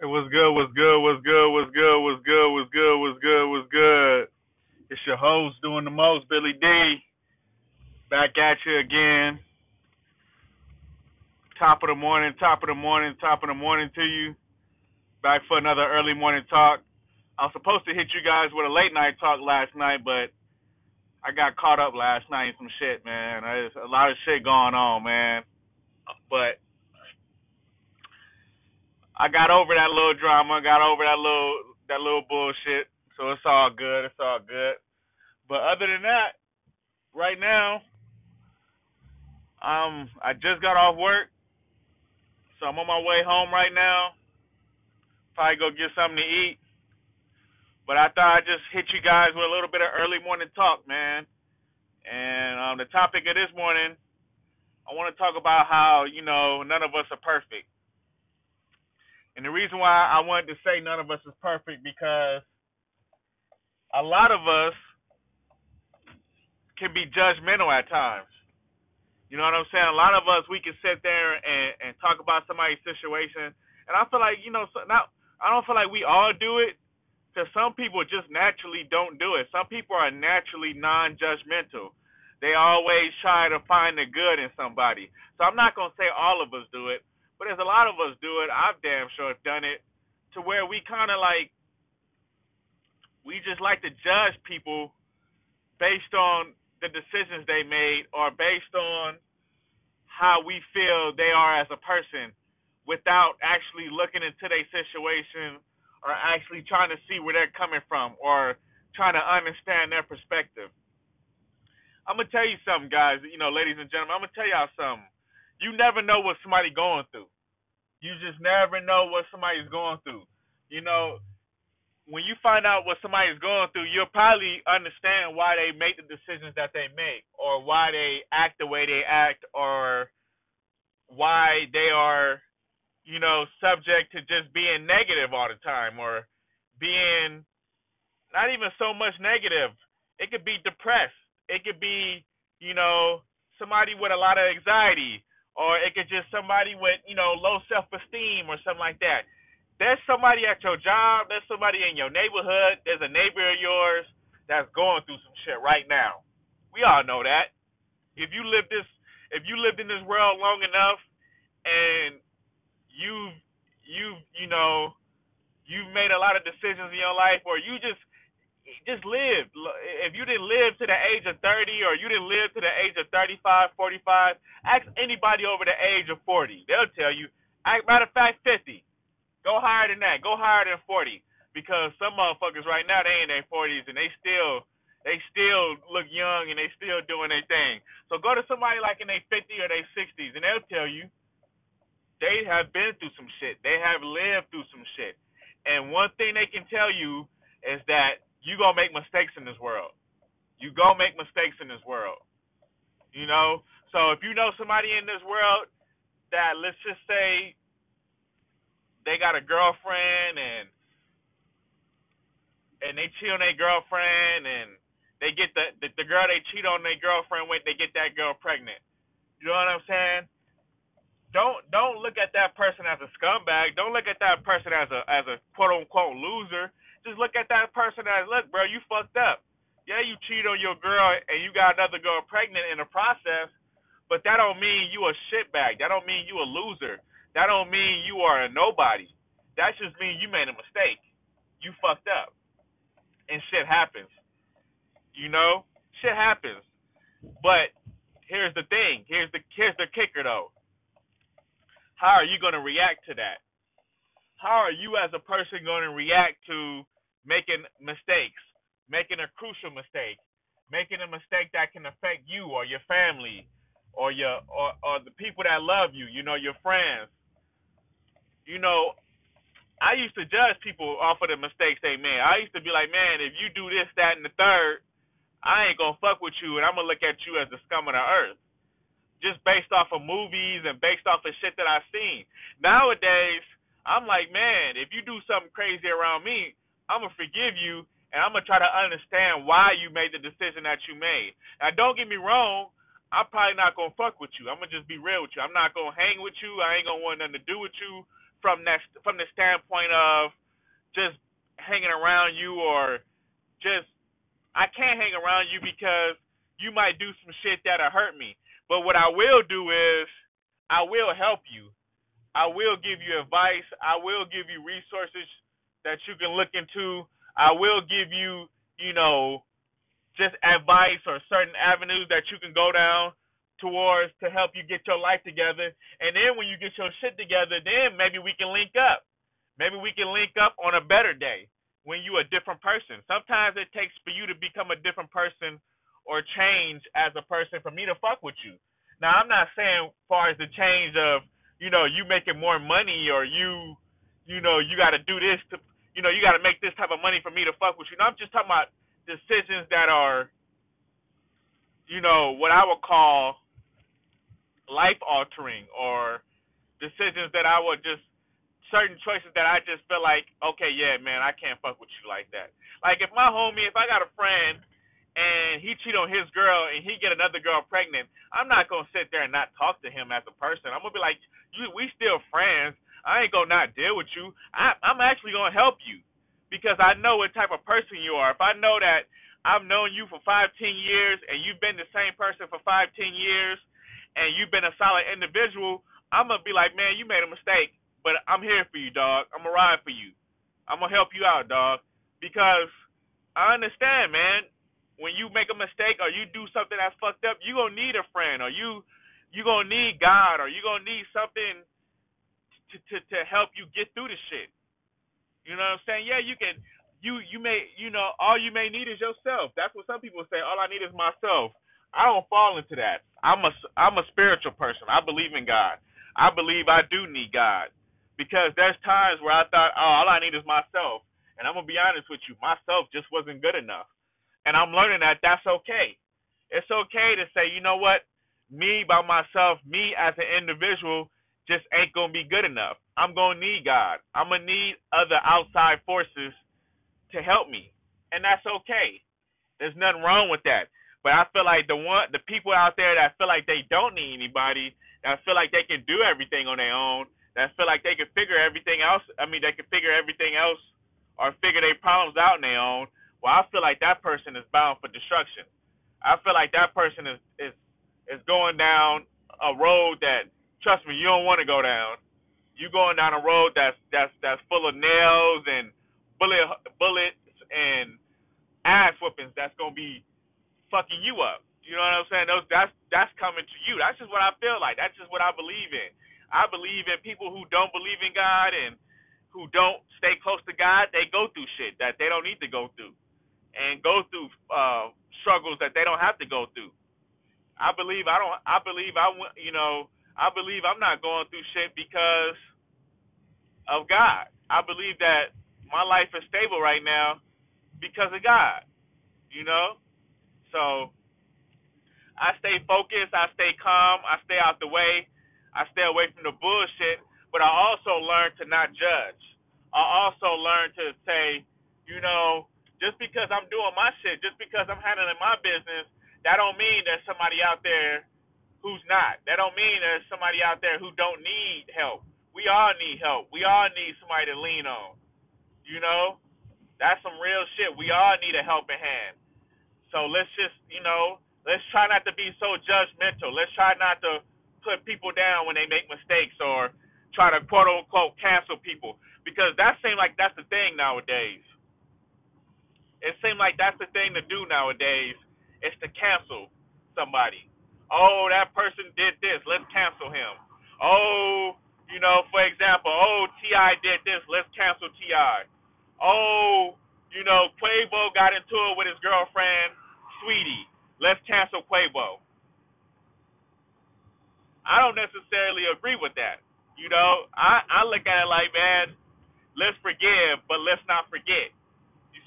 Hey, was good? was good? was good? was good? was good? was good? What's good? What's good? It's your host doing the most, Billy D. Back at you again. Top of the morning, top of the morning, top of the morning to you. Back for another early morning talk. I was supposed to hit you guys with a late night talk last night, but I got caught up last night in some shit, man. There's a lot of shit going on, man. But I got over that little drama, got over that little that little bullshit. So it's all good. It's all good. But other than that, right now, um, I just got off work, so I'm on my way home right now. Probably go get something to eat. But I thought I'd just hit you guys with a little bit of early morning talk, man. And um, the topic of this morning, I want to talk about how you know none of us are perfect and the reason why I wanted to say none of us is perfect because a lot of us can be judgmental at times. You know what I'm saying? A lot of us we can sit there and, and talk about somebody's situation, and I feel like you know, not I don't feel like we all do it, because some people just naturally don't do it. Some people are naturally non-judgmental. They always try to find the good in somebody. So I'm not gonna say all of us do it, but there's a lot of us do it. I've damn sure done it to where we kind of like we just like to judge people based on the decisions they made or based on how we feel they are as a person without actually looking into their situation or actually trying to see where they're coming from or trying to understand their perspective. I'm gonna tell you something, guys. You know, ladies and gentlemen, I'm gonna tell y'all something you never know what somebody's going through. You just never know what somebody's going through. You know, when you find out what somebody's going through, you'll probably understand why they make the decisions that they make, or why they act the way they act, or why they are, you know, subject to just being negative all the time, or being not even so much negative. It could be depressed. It could be, you know, somebody with a lot of anxiety or it could just somebody with you know low self esteem or something like that. There's somebody at your job. There's somebody in your neighborhood. There's a neighbor of yours that's going through some shit right now. We all know that. If you live this, if you lived in this world long enough, and you you you know you've made a lot of decisions in your life, or you just just live. If you didn't live to the age of 30 or you didn't live to the age of 35, 45, ask anybody over the age of 40. They'll tell you. Matter of fact, 50. Go higher than that. Go higher than 40. Because some motherfuckers right now they in their 40s and they still they still look young and they still doing their thing. So go to somebody like in their 50 or their 60s and they'll tell you they have been through some shit. They have lived through some shit. And one thing they can tell you is that you gonna make mistakes in this world. You gonna make mistakes in this world. You know? So if you know somebody in this world that let's just say they got a girlfriend and and they cheat on their girlfriend and they get the, the the girl they cheat on their girlfriend with, they get that girl pregnant. You know what I'm saying? Don't don't look at that person as a scumbag. Don't look at that person as a as a quote unquote loser. Just look at that person as, look, bro, you fucked up. Yeah, you cheated on your girl and you got another girl pregnant in the process, but that don't mean you a shitbag. That don't mean you a loser. That don't mean you are a nobody. That just means you made a mistake. You fucked up. And shit happens. You know? Shit happens. But here's the thing. Here's the here's the kicker though. How are you gonna react to that? How are you as a person gonna react to making mistakes, making a crucial mistake, making a mistake that can affect you or your family or your or, or the people that love you, you know, your friends. You know, I used to judge people off of the mistakes they made. I used to be like, man, if you do this, that, and the third, I ain't gonna fuck with you, and I'm gonna look at you as the scum of the earth, just based off of movies and based off of shit that I've seen. Nowadays, I'm like, man, if you do something crazy around me, I'm gonna forgive you and I'm gonna try to understand why you made the decision that you made. Now, don't get me wrong. I'm probably not gonna fuck with you. I'm gonna just be real with you. I'm not gonna hang with you. I ain't gonna want nothing to do with you from that from the standpoint of just hanging around you or just I can't hang around you because you might do some shit that'll hurt me. But what I will do is I will help you. I will give you advice. I will give you resources that you can look into. I will give you, you know, just advice or certain avenues that you can go down towards to help you get your life together. And then when you get your shit together, then maybe we can link up. Maybe we can link up on a better day when you a different person. Sometimes it takes for you to become a different person or change as a person for me to fuck with you. Now I'm not saying far as the change of, you know, you making more money or you you know, you gotta do this to you know, you gotta make this type of money for me to fuck with you. No, I'm just talking about decisions that are, you know, what I would call life altering or decisions that I would just certain choices that I just feel like, okay, yeah, man, I can't fuck with you like that. Like if my homie, if I got a friend and he cheat on his girl and he get another girl pregnant, I'm not gonna sit there and not talk to him as a person. I'm gonna be like, you, we still friends. I ain't gonna not deal with you. I, I'm actually gonna help you because I know what type of person you are. If I know that I've known you for five, ten years and you've been the same person for five, ten years and you've been a solid individual, I'm gonna be like, man, you made a mistake, but I'm here for you, dog. I'm gonna ride for you. I'm gonna help you out, dog, because I understand, man. When you make a mistake or you do something that's fucked up, you gonna need a friend, or you you gonna need God, or you gonna need something to to to help you get through the shit. You know what I'm saying? Yeah, you can. You you may you know all you may need is yourself. That's what some people say. All I need is myself. I don't fall into that. I'm a I'm a spiritual person. I believe in God. I believe I do need God because there's times where I thought, oh, all I need is myself. And I'm gonna be honest with you, myself just wasn't good enough. And I'm learning that that's okay. It's okay to say, you know what, me by myself, me as an individual, just ain't gonna be good enough. I'm gonna need God. I'm gonna need other outside forces to help me, and that's okay. There's nothing wrong with that. But I feel like the one, the people out there that feel like they don't need anybody, that feel like they can do everything on their own, that feel like they can figure everything else. I mean, they can figure everything else or figure their problems out on their own. Well, I feel like that person is bound for destruction. I feel like that person is is is going down a road that trust me, you don't want to go down. You going down a road that's that's that's full of nails and bullet bullets and ass whoopings. That's gonna be fucking you up. You know what I'm saying? Those that's that's coming to you. That's just what I feel like. That's just what I believe in. I believe in people who don't believe in God and who don't stay close to God. They go through shit that they don't need to go through, and go through uh, struggles that they don't have to go through. I believe I don't. I believe I you know I believe I'm not going through shit because of God. I believe that my life is stable right now because of God. You know? So I stay focused, I stay calm, I stay out the way, I stay away from the bullshit, but I also learn to not judge. I also learn to say, you know, just because I'm doing my shit, just because I'm handling my business, that don't mean that somebody out there who's not. That don't mean there's somebody out there who don't need help. We all need help. We all need somebody to lean on. You know? That's some real shit. We all need a helping hand. So let's just, you know, let's try not to be so judgmental. Let's try not to put people down when they make mistakes or try to quote unquote cancel people. Because that seems like that's the thing nowadays. It seems like that's the thing to do nowadays is to cancel somebody. Oh, that person did this. Let's cancel him. Oh, you know, for example, oh, T.I. did this. Let's cancel T.I. Oh, you know, Quavo got into it with his girlfriend, Saweetie. Let's cancel Quavo. I don't necessarily agree with that. You know, I, I look at it like, man, let's forgive, but let's not forget.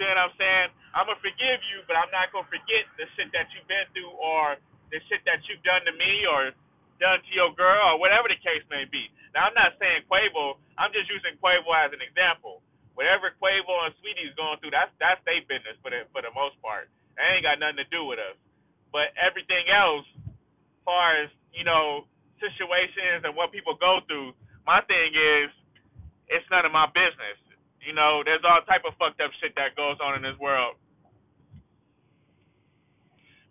See what I'm saying? I'm to forgive you, but I'm not to forget the shit that you've been through or the shit that you've done to me or done to your girl or whatever the case may be. Now I'm not saying Quavo. I'm just using Quavo as an example. Whatever Quavo and Saweetie's going through, that's that's their business for the for the most part. It ain't got nothing to do with us. But everything else, as far as you know situations and what people go through. My thing is, it's none of my business. You know, there's all type of fucked up shit that goes on in this world,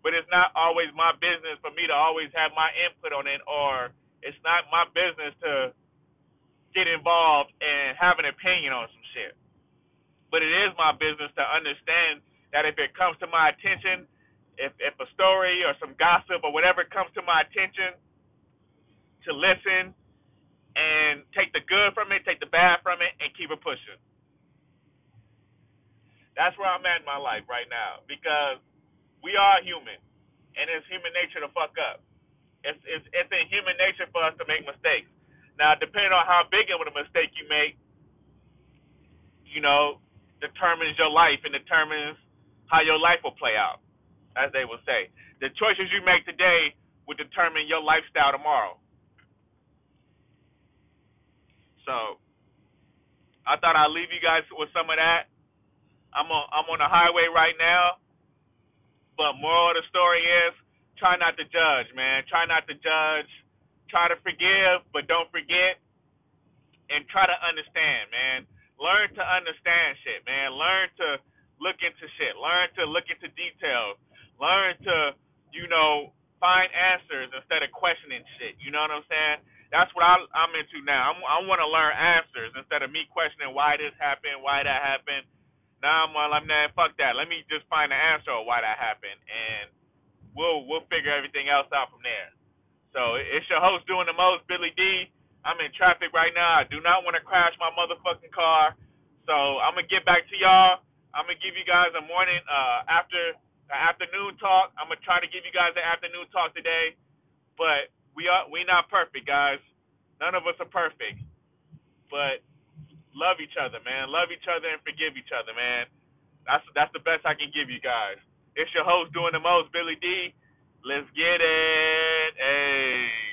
but it's not always my business for me to always have my input on it, or it's not my business to get involved and have an opinion on some shit. But it is my business to understand that if it comes to my attention, if if a story or some gossip or whatever comes to my attention, to listen and take the good from it, take the bad from it, and keep it pushing. That's where I'm at in my life right now because we are human, and it's human nature to fuck up. It's it's it's in human nature for us to make mistakes. Now, depending on how big of a mistake you make, you know, determines your life and determines how your life will play out, as they will say. The choices you make today will determine your lifestyle tomorrow. So, I thought I'd leave you guys with some of that. I'm on I'm on the highway right now, but moral of the story is try not to judge, man. Try not to judge. Try to forgive, but don't forget. And try to understand, man. Learn to understand shit, man. Learn to look into shit. Learn to look into details. Learn to, you know, find answers instead of questioning shit. You know what I'm saying? That's what I, I'm into now. I'm, I want to learn answers instead of me questioning why this happened, why that happened. Now I'm man, fuck that. Let me just find the answer of why that happened, and we'll we'll figure everything else out from there. So it's your host doing the most, Billy D. I'm in traffic right now. I do not want to crash my motherfucking car. So I'm gonna get back to y'all. I'm gonna give you guys a morning uh after the afternoon talk. I'm gonna try to give you guys an afternoon talk today. But we are we not perfect, guys. None of us are perfect. But love each other, man. Love each other and forgive each other, man. That's that's the best I can give you guys. It's your host doing the most, Billy D. Let's get it. Hey.